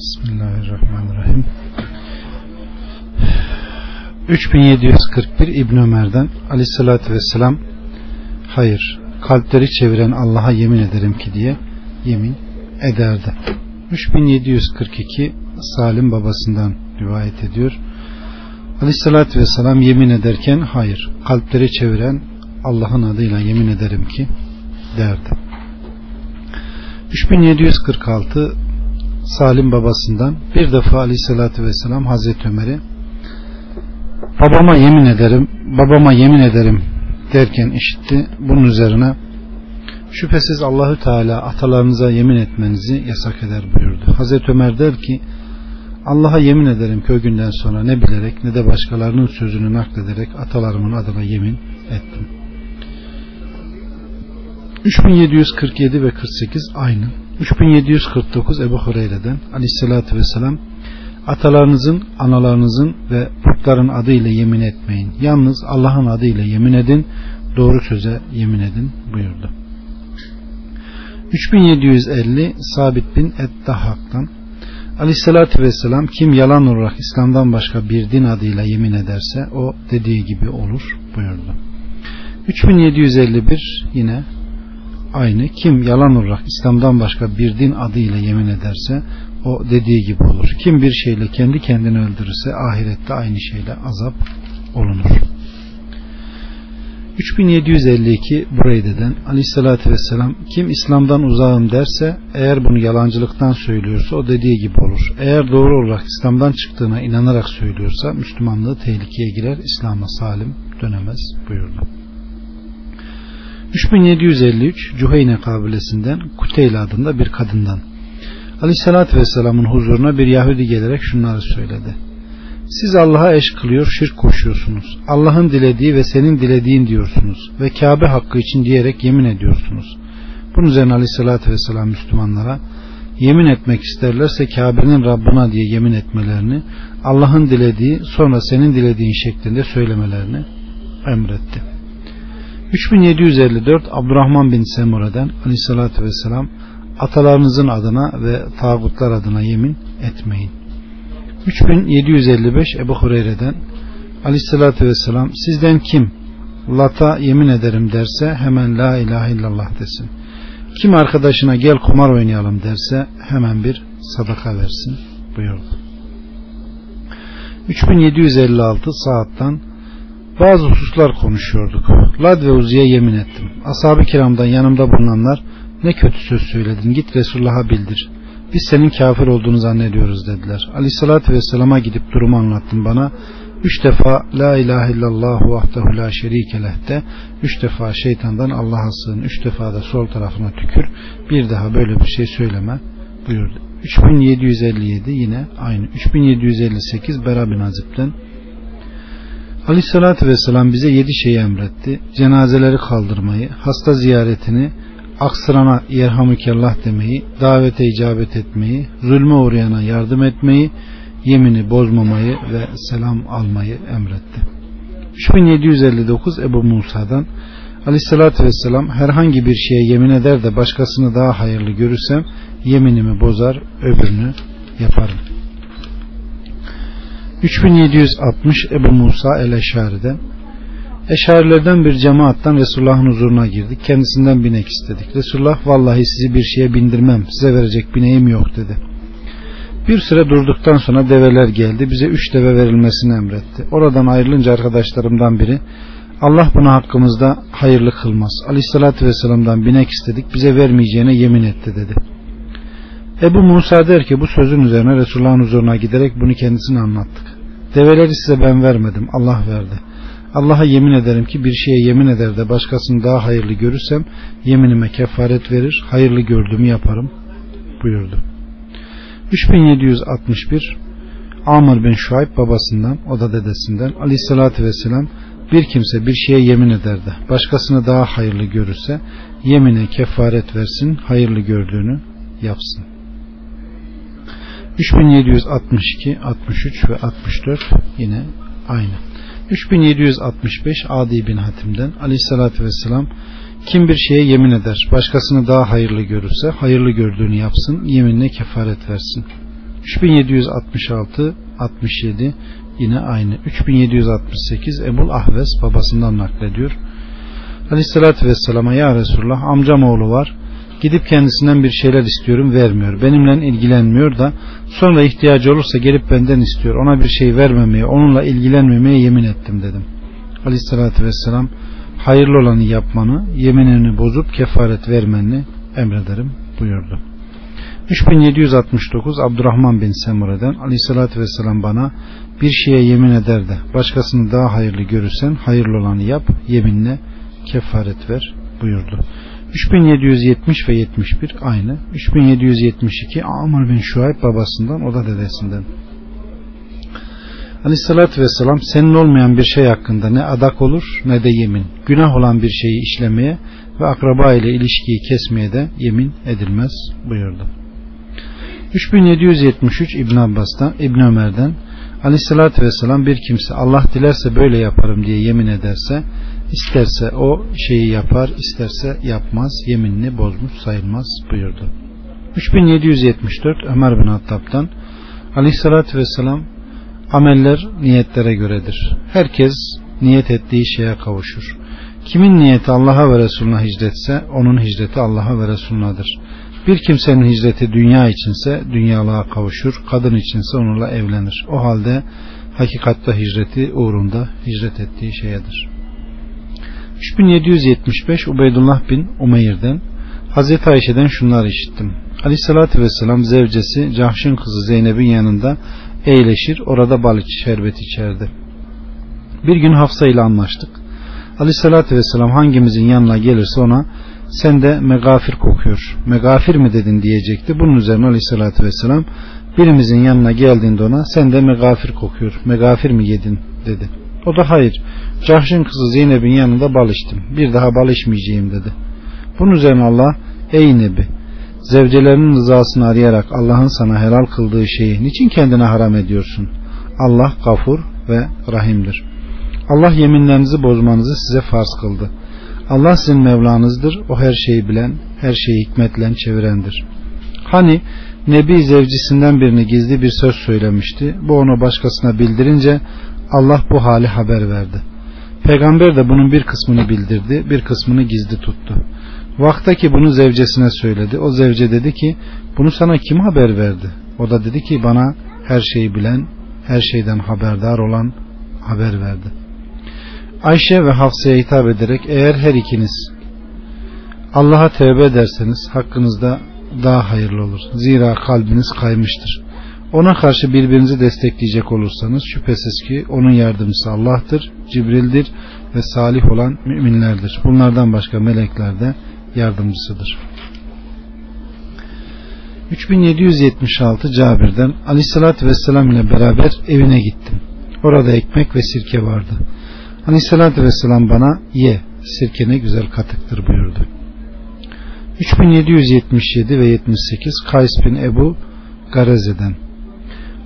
Bismillahirrahmanirrahim. 3741 İbn Ömer'den Aleyhisselatü Vesselam hayır kalpleri çeviren Allah'a yemin ederim ki diye yemin ederdi. 3742 Salim babasından rivayet ediyor. Aleyhisselatü Vesselam yemin ederken hayır kalpleri çeviren Allah'ın adıyla yemin ederim ki derdi. 3746 Salim babasından bir defa aleyhissalatü vesselam Hazreti Ömer'i babama yemin ederim babama yemin ederim derken işitti. Bunun üzerine şüphesiz Allahü Teala atalarınıza yemin etmenizi yasak eder buyurdu. Hazreti Ömer der ki Allah'a yemin ederim ki o günden sonra ne bilerek ne de başkalarının sözünü naklederek atalarımın adına yemin ettim. 3747 ve 48 aynı. 3749 Ebu Hureyre'den aleyhissalatü vesselam atalarınızın, analarınızın ve putların adıyla yemin etmeyin. Yalnız Allah'ın adıyla yemin edin, doğru söze yemin edin buyurdu. 3750 Sabit bin Eddahak'tan Aleyhissalatü Vesselam kim yalan olarak İslam'dan başka bir din adıyla yemin ederse o dediği gibi olur buyurdu. 3751 yine aynı. Kim yalan olarak İslam'dan başka bir din adıyla yemin ederse o dediği gibi olur. Kim bir şeyle kendi kendini öldürürse ahirette aynı şeyle azap olunur. 3752 Bureyde'den Aleyhisselatü Vesselam kim İslam'dan uzağım derse eğer bunu yalancılıktan söylüyorsa o dediği gibi olur. Eğer doğru olarak İslam'dan çıktığına inanarak söylüyorsa Müslümanlığı tehlikeye girer, İslam'a salim dönemez buyurdu. 3753 Cüheyne kabilesinden Kuteyl adında bir kadından Aleyhisselatü Vesselam'ın huzuruna bir Yahudi gelerek şunları söyledi. Siz Allah'a eş kılıyor, şirk koşuyorsunuz. Allah'ın dilediği ve senin dilediğin diyorsunuz. Ve Kabe hakkı için diyerek yemin ediyorsunuz. Bunun üzerine Aleyhisselatü Vesselam Müslümanlara yemin etmek isterlerse Kabe'nin Rabbına diye yemin etmelerini, Allah'ın dilediği sonra senin dilediğin şeklinde söylemelerini emretti. 3754 Abdurrahman bin Semura'dan aleyhissalatü vesselam atalarınızın adına ve tağutlar adına yemin etmeyin. 3755 Ebu Hureyre'den aleyhissalatü vesselam sizden kim Lat'a yemin ederim derse hemen la ilahe illallah desin. Kim arkadaşına gel kumar oynayalım derse hemen bir sadaka versin buyurdu. 3756 saatten bazı hususlar konuşuyorduk. Lad ve Uzi'ye yemin ettim. Ashab-ı kiramdan yanımda bulunanlar ne kötü söz söyledin git Resulullah'a bildir. Biz senin kafir olduğunu zannediyoruz dediler. Aleyhissalatü vesselama gidip durumu anlattım bana. Üç defa La ilahe illallah vahdehu la şerike lehte üç defa şeytandan Allah'a sığın. Üç defa da sol tarafına tükür. Bir daha böyle bir şey söyleme buyurdu. 3757 yine aynı. 3758 Bera bin Azib'den Aleyhissalatü vesselam bize yedi şeyi emretti. Cenazeleri kaldırmayı, hasta ziyaretini, aksırana yerhamükallah demeyi, davete icabet etmeyi, zulme uğrayana yardım etmeyi, yemini bozmamayı ve selam almayı emretti. 3759 Ebu Musa'dan Aleyhissalatü vesselam herhangi bir şeye yemin eder de başkasını daha hayırlı görürsem yeminimi bozar öbürünü yaparım. 3760 Ebu Musa el-Eşari'den Eşarilerden bir cemaattan Resulullah'ın huzuruna girdik. Kendisinden binek istedik. Resulullah vallahi sizi bir şeye bindirmem. Size verecek bineğim yok dedi. Bir süre durduktan sonra develer geldi. Bize üç deve verilmesini emretti. Oradan ayrılınca arkadaşlarımdan biri Allah buna hakkımızda hayırlı kılmaz. Aleyhissalatü vesselam'dan binek istedik. Bize vermeyeceğine yemin etti dedi. Ebu Musa der ki bu sözün üzerine Resulullah'ın huzuruna giderek bunu kendisine anlattık. Develeri size ben vermedim. Allah verdi. Allah'a yemin ederim ki bir şeye yemin eder de başkasını daha hayırlı görürsem yeminime kefaret verir, hayırlı gördüğümü yaparım buyurdu. 3761 Amr bin Şuayb babasından o da dedesinden aleyhissalatü vesselam bir kimse bir şeye yemin eder de başkasını daha hayırlı görürse yemine kefaret versin hayırlı gördüğünü yapsın. 3762, 63 ve 64 yine aynı. 3765 Adi bin Hatim'den aleyhissalatü vesselam kim bir şeye yemin eder başkasını daha hayırlı görürse hayırlı gördüğünü yapsın yeminine kefaret versin 3766 67 yine aynı. 3768 Ebul Ahves babasından naklediyor. Aleyhissalatü Vesselam'a ya Resulullah amcam oğlu var. Gidip kendisinden bir şeyler istiyorum vermiyor. Benimle ilgilenmiyor da sonra ihtiyacı olursa gelip benden istiyor. Ona bir şey vermemeye, onunla ilgilenmemeye yemin ettim dedim. Aleyhissalatü Vesselam hayırlı olanı yapmanı, yeminini bozup kefaret vermenini emrederim buyurdu. 3769 Abdurrahman bin Semura'dan Aleyhisselatü Vesselam bana bir şeye yemin eder de başkasını daha hayırlı görürsen hayırlı olanı yap yeminle kefaret ver buyurdu. 3770 ve 71 aynı. 3772 Amr bin Şuayb babasından o da dedesinden. Aleyhissalatü Vesselam senin olmayan bir şey hakkında ne adak olur ne de yemin. Günah olan bir şeyi işlemeye ve akraba ile ilişkiyi kesmeye de yemin edilmez buyurdu. 3773 İbn Abbas'tan İbn Ömer'den Aleyhissalatü Vesselam bir kimse Allah dilerse böyle yaparım diye yemin ederse isterse o şeyi yapar isterse yapmaz yeminini bozmuş sayılmaz buyurdu. 3774 Ömer bin Hattab'dan Aleyhissalatü Vesselam ameller niyetlere göredir. Herkes niyet ettiği şeye kavuşur. Kimin niyeti Allah'a ve Resulüne hicretse onun hicreti Allah'a ve Resulünedir. Bir kimsenin hicreti dünya içinse dünyalığa kavuşur, kadın içinse onunla evlenir. O halde hakikatte hicreti uğrunda hicret ettiği şeyedir. 3775 Ubeydullah bin Umeyr'den Hazreti Ayşe'den şunlar işittim. Aleyhissalatü vesselam zevcesi Cahş'ın kızı Zeynep'in yanında eğleşir, orada balık şerbet içerdi. Bir gün Hafsa ile anlaştık. Aleyhissalatü vesselam hangimizin yanına gelirse ona sen de megafir kokuyor. Megafir mi dedin diyecekti. Bunun üzerine aleyhissalatü vesselam birimizin yanına geldiğinde ona sen de megafir kokuyor. Megafir mi yedin dedi. O da hayır. Cahş'ın kızı Zeynep'in yanında bal içtim. Bir daha bal içmeyeceğim dedi. Bunun üzerine Allah ey Nebi zevcelerinin rızasını arayarak Allah'ın sana helal kıldığı şeyi niçin kendine haram ediyorsun? Allah gafur ve rahimdir. Allah yeminlerinizi bozmanızı size farz kıldı. Allah sizin Mevlanızdır. O her şeyi bilen, her şeyi hikmetle çevirendir. Hani Nebi zevcisinden birini gizli bir söz söylemişti. Bu onu başkasına bildirince Allah bu hali haber verdi. Peygamber de bunun bir kısmını bildirdi, bir kısmını gizli tuttu. Vaktaki bunu zevcesine söyledi. O zevce dedi ki bunu sana kim haber verdi? O da dedi ki bana her şeyi bilen, her şeyden haberdar olan haber verdi. Ayşe ve Hafsa'ya hitap ederek eğer her ikiniz Allah'a tevbe ederseniz hakkınızda daha hayırlı olur. Zira kalbiniz kaymıştır. Ona karşı birbirinizi destekleyecek olursanız şüphesiz ki onun yardımcısı Allah'tır, Cibril'dir ve salih olan müminlerdir. Bunlardan başka melekler de yardımcısıdır. 3776 Cabir'den Aleyhisselatü Vesselam ile beraber evine gittim. Orada ekmek ve sirke vardı. Aleyhisselatü Vesselam bana ye sirke ne güzel katıktır buyurdu. 3777 ve 78 Kays bin Ebu Garaze'den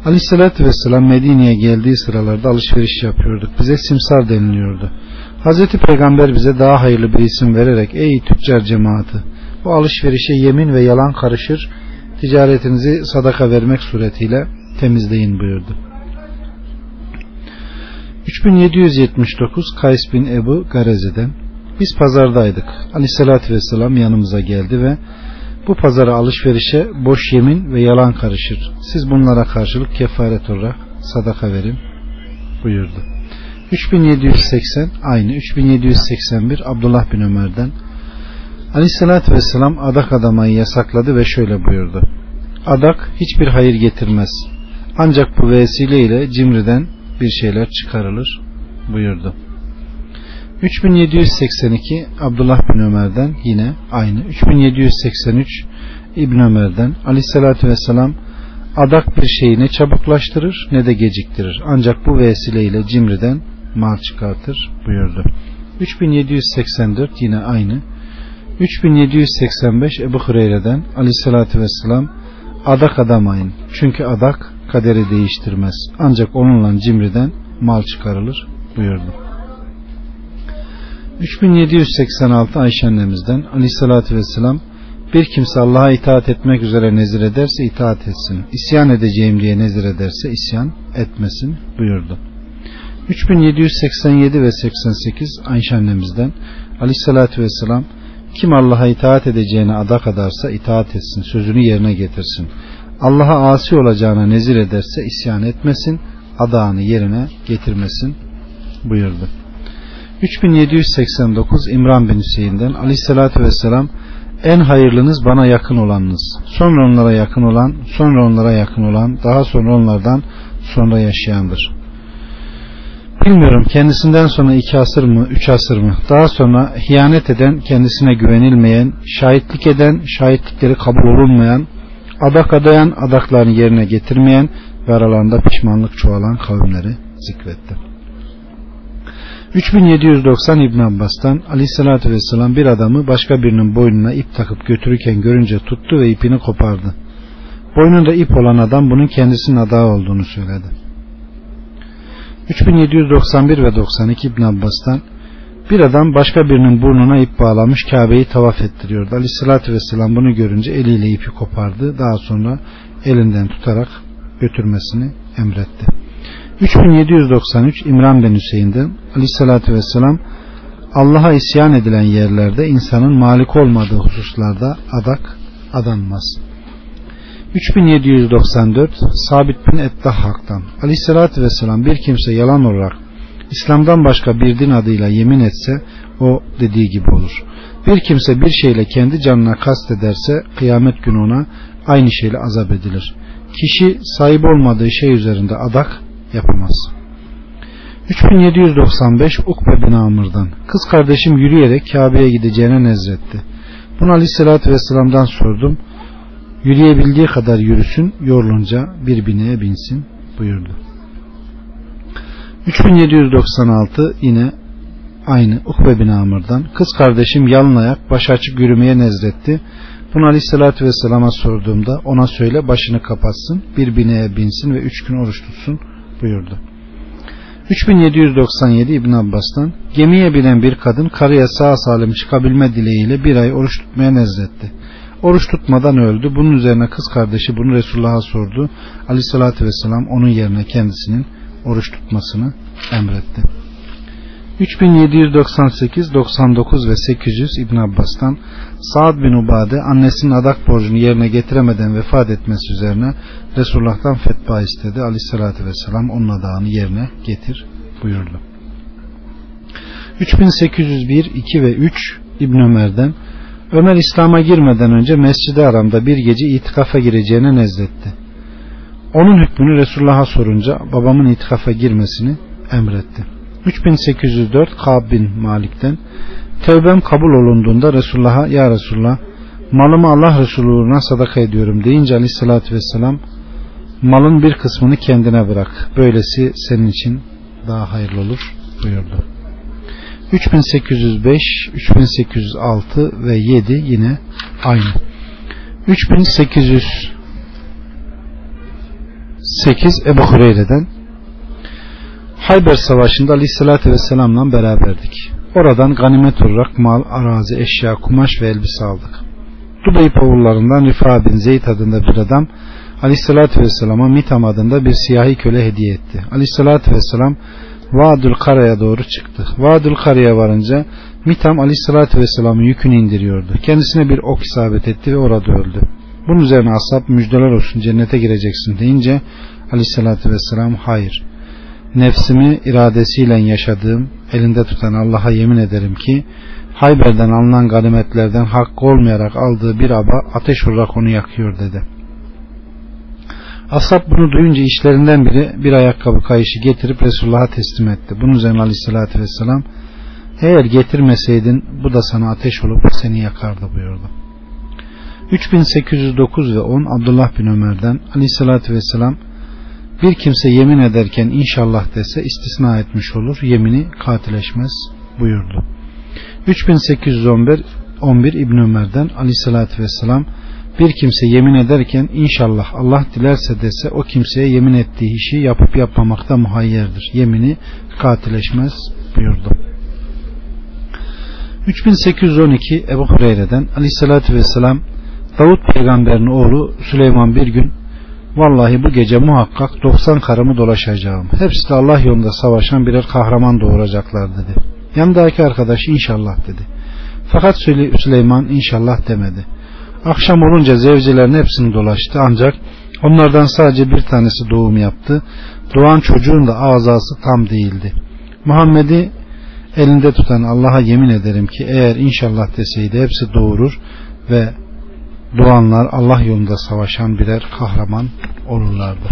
Aleyhisselatü Vesselam Medine'ye geldiği sıralarda alışveriş yapıyorduk. Bize simsar deniliyordu. Hazreti Peygamber bize daha hayırlı bir isim vererek ey tüccar cemaati bu alışverişe yemin ve yalan karışır ticaretinizi sadaka vermek suretiyle temizleyin buyurdu. 3779 Kays bin Ebu Gareze'den biz pazardaydık. Aleyhissalatü vesselam yanımıza geldi ve bu pazara alışverişe boş yemin ve yalan karışır. Siz bunlara karşılık kefaret olarak sadaka verin buyurdu. 3780 aynı 3781 Abdullah bin Ömer'den Aleyhissalatü vesselam adak adamayı yasakladı ve şöyle buyurdu. Adak hiçbir hayır getirmez. Ancak bu vesileyle cimriden bir şeyler çıkarılır buyurdu. 3782 Abdullah bin Ömer'den yine aynı. 3783 İbn Ömer'den Aleyhisselatü Vesselam adak bir şeyi ne çabuklaştırır ne de geciktirir. Ancak bu vesileyle cimriden mal çıkartır buyurdu. 3784 yine aynı. 3785 Ebu Hureyre'den Aleyhisselatü Vesselam adak adamayın. Çünkü adak kaderi değiştirmez. Ancak onunla cimriden mal çıkarılır buyurdu. 3786 Ayşe annemizden Aleyhisselatü Vesselam Bir kimse Allah'a itaat etmek üzere nezir ederse itaat etsin. İsyan edeceğim diye nezir ederse isyan etmesin buyurdu. 3787 ve 88 Ayşe annemizden Aleyhisselatü Vesselam kim Allah'a itaat edeceğine adak adarsa itaat etsin, sözünü yerine getirsin. Allah'a asi olacağına nezir ederse isyan etmesin, adağını yerine getirmesin buyurdu. 3789 İmran bin Hüseyin'den Aleyhisselatü Vesselam en hayırlınız bana yakın olanınız. Sonra onlara yakın olan, sonra onlara yakın olan, daha sonra onlardan sonra yaşayandır. Bilmiyorum kendisinden sonra iki asır mı, üç asır mı? Daha sonra hiyanet eden, kendisine güvenilmeyen, şahitlik eden, şahitlikleri kabul olunmayan, adak adayan, adaklarını yerine getirmeyen ve aralarında pişmanlık çoğalan kavimleri zikretti. 3790 İbn Abbas'tan Aleyhisselatü Vesselam bir adamı başka birinin boynuna ip takıp götürürken görünce tuttu ve ipini kopardı. Boynunda ip olan adam bunun kendisinin adağı olduğunu söyledi. 3791 ve 92 İbn Abbas'tan bir adam başka birinin burnuna ip bağlamış Kabe'yi tavaf ettiriyordu. Aleyhissalatü vesselam bunu görünce eliyle ipi kopardı. Daha sonra elinden tutarak götürmesini emretti. 3793 İmran bin Hüseyin'den Aleyhissalatü vesselam Allah'a isyan edilen yerlerde insanın malik olmadığı hususlarda adak adanmaz. 3794 Sabit bin Ettahhak'tan Aleyhissalatü vesselam bir kimse yalan olarak İslam'dan başka bir din adıyla yemin etse o dediği gibi olur. Bir kimse bir şeyle kendi canına kast ederse kıyamet günü ona aynı şeyle azap edilir. Kişi sahip olmadığı şey üzerinde adak yapamaz. 3795 Ukbe bin Amr'dan Kız kardeşim yürüyerek Kabe'ye gideceğine nezretti. Bunu Aleyhisselatü Vesselam'dan sordum. Yürüyebildiği kadar yürüsün, yorulunca bir bineğe binsin buyurdu. 3796 yine aynı Ukbe bin Amr'dan kız kardeşim yalın ayak baş açık yürümeye nezretti. Bunu Aleyhisselatü Vesselam'a sorduğumda ona söyle başını kapatsın bir bineğe binsin ve üç gün oruç tutsun buyurdu. 3797 İbn Abbas'tan gemiye binen bir kadın karıya sağ salim çıkabilme dileğiyle bir ay oruç tutmaya nezretti. Oruç tutmadan öldü. Bunun üzerine kız kardeşi bunu Resulullah'a sordu. Aleyhissalatü vesselam onun yerine kendisinin oruç tutmasını emretti. 3798, 99 ve 800 İbn Abbas'tan Saad bin Ubade annesinin adak borcunu yerine getiremeden vefat etmesi üzerine Resulullah'tan fetva istedi. Aleyhissalatü vesselam onun adağını yerine getir buyurdu. 3801, 2 ve 3 İbn Ömer'den Ömer İslam'a girmeden önce Mescid-i Aram'da bir gece itikafa gireceğine nezletti. Onun hükmünü Resulullah'a sorunca babamın itikafa girmesini emretti. 3804 Kab bin Malik'ten Tevbem kabul olunduğunda Resulullah'a Ya Resulullah malımı Allah Resulü'ne sadaka ediyorum deyince aleyhissalatü vesselam malın bir kısmını kendine bırak. Böylesi senin için daha hayırlı olur buyurdu. 3805, 3806 ve 7 yine aynı. 3808 Ebu Hureyre'den Hayber Savaşı'nda Aleyhisselatü Vesselam'la beraberdik. Oradan ganimet olarak mal, arazi, eşya, kumaş ve elbise aldık. Dubey pavullarından Rifa bin Zeyd adında bir adam Aleyhisselatü Vesselam'a Mitam adında bir siyahi köle hediye etti. Aleyhisselatü Vesselam Vadül Kara'ya doğru çıktı. Vadül Kara'ya varınca Mitam Aleyhisselatü Vesselam'ın yükünü indiriyordu. Kendisine bir ok isabet etti ve orada öldü. Bunun üzerine ashab müjdeler olsun cennete gireceksin deyince Aleyhisselatü Vesselam hayır nefsimi iradesiyle yaşadığım, elinde tutan Allah'a yemin ederim ki Hayber'den alınan ganimetlerden hakkı olmayarak aldığı bir aba ateş olarak onu yakıyor dedi. Ashab bunu duyunca işlerinden biri bir ayakkabı kayışı getirip Resulullah'a teslim etti. Bunun üzerine aleyhissalatü vesselam eğer getirmeseydin bu da sana ateş olup seni yakardı buyurdu. 3809 ve 10 Abdullah bin Ömer'den aleyhissalatü vesselam bir kimse yemin ederken inşallah dese istisna etmiş olur. Yemini katileşmez buyurdu. 3811 11 İbn Ömer'den Ali sallallahu vesselam bir kimse yemin ederken inşallah Allah dilerse dese o kimseye yemin ettiği işi yapıp yapmamakta muhayyerdir. Yemini katileşmez buyurdu. 3812 Ebu Hureyre'den Ali sallallahu vesselam Davut peygamberin oğlu Süleyman bir gün vallahi bu gece muhakkak 90 karımı dolaşacağım. Hepsi de Allah yolunda savaşan birer kahraman doğuracaklar dedi. Yanındaki arkadaş inşallah dedi. Fakat Süleyman inşallah demedi. Akşam olunca zevcilerin hepsini dolaştı ancak onlardan sadece bir tanesi doğum yaptı. Doğan çocuğun da azası tam değildi. Muhammed'i elinde tutan Allah'a yemin ederim ki eğer inşallah deseydi hepsi doğurur ve doğanlar Allah yolunda savaşan birer kahraman olurlardı.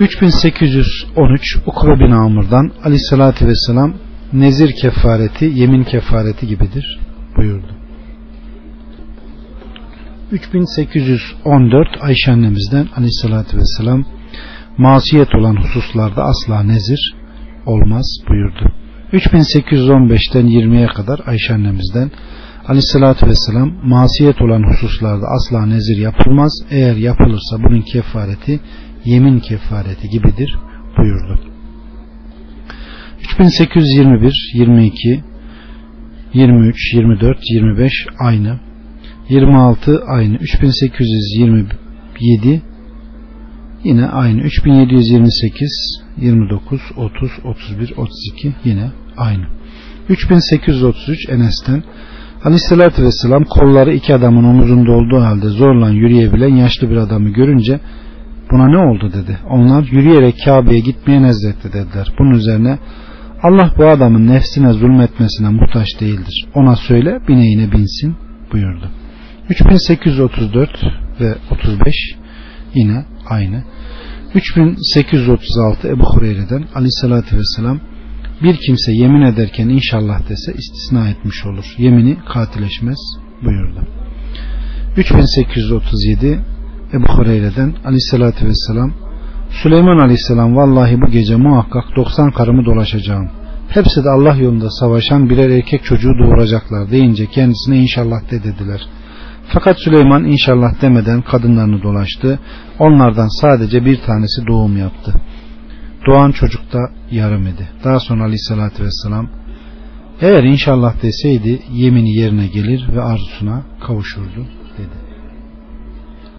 3813 Ukbe bin Amr'dan Aleyhisselatü Vesselam nezir kefareti yemin kefareti gibidir buyurdu. 3814 Ayşe annemizden Aleyhisselatü Vesselam masiyet olan hususlarda asla nezir olmaz buyurdu. 3815'ten 20'ye kadar Ayşe annemizden Aleyhisselatü Vesselam masiyet olan hususlarda asla nezir yapılmaz. Eğer yapılırsa bunun kefareti yemin kefareti gibidir buyurdu. 3821, 22, 23, 24, 25 aynı. 26 aynı. 3827 yine aynı. 3728, 29, 30, 31, 32 yine aynı. 3833 Enes'ten Aleyhisselatü Vesselam kolları iki adamın omuzunda olduğu halde zorla yürüyebilen yaşlı bir adamı görünce buna ne oldu dedi. Onlar yürüyerek Kabe'ye gitmeye nezletti dediler. Bunun üzerine Allah bu adamın nefsine zulmetmesine muhtaç değildir. Ona söyle bineğine binsin buyurdu. 3834 ve 35 yine aynı. 3836 Ebu Hureyre'den Aleyhisselatü Vesselam bir kimse yemin ederken inşallah dese istisna etmiş olur. Yemini katileşmez buyurdu. 3837 Ebu Hureyre'den Aleyhisselatü Vesselam Süleyman Aleyhisselam vallahi bu gece muhakkak 90 karımı dolaşacağım. Hepsi de Allah yolunda savaşan birer erkek çocuğu doğuracaklar deyince kendisine inşallah de dediler. Fakat Süleyman inşallah demeden kadınlarını dolaştı. Onlardan sadece bir tanesi doğum yaptı. Doğan çocuk da yarım idi. Daha sonra aleyhissalatü vesselam eğer inşallah deseydi yemini yerine gelir ve arzusuna kavuşurdu dedi.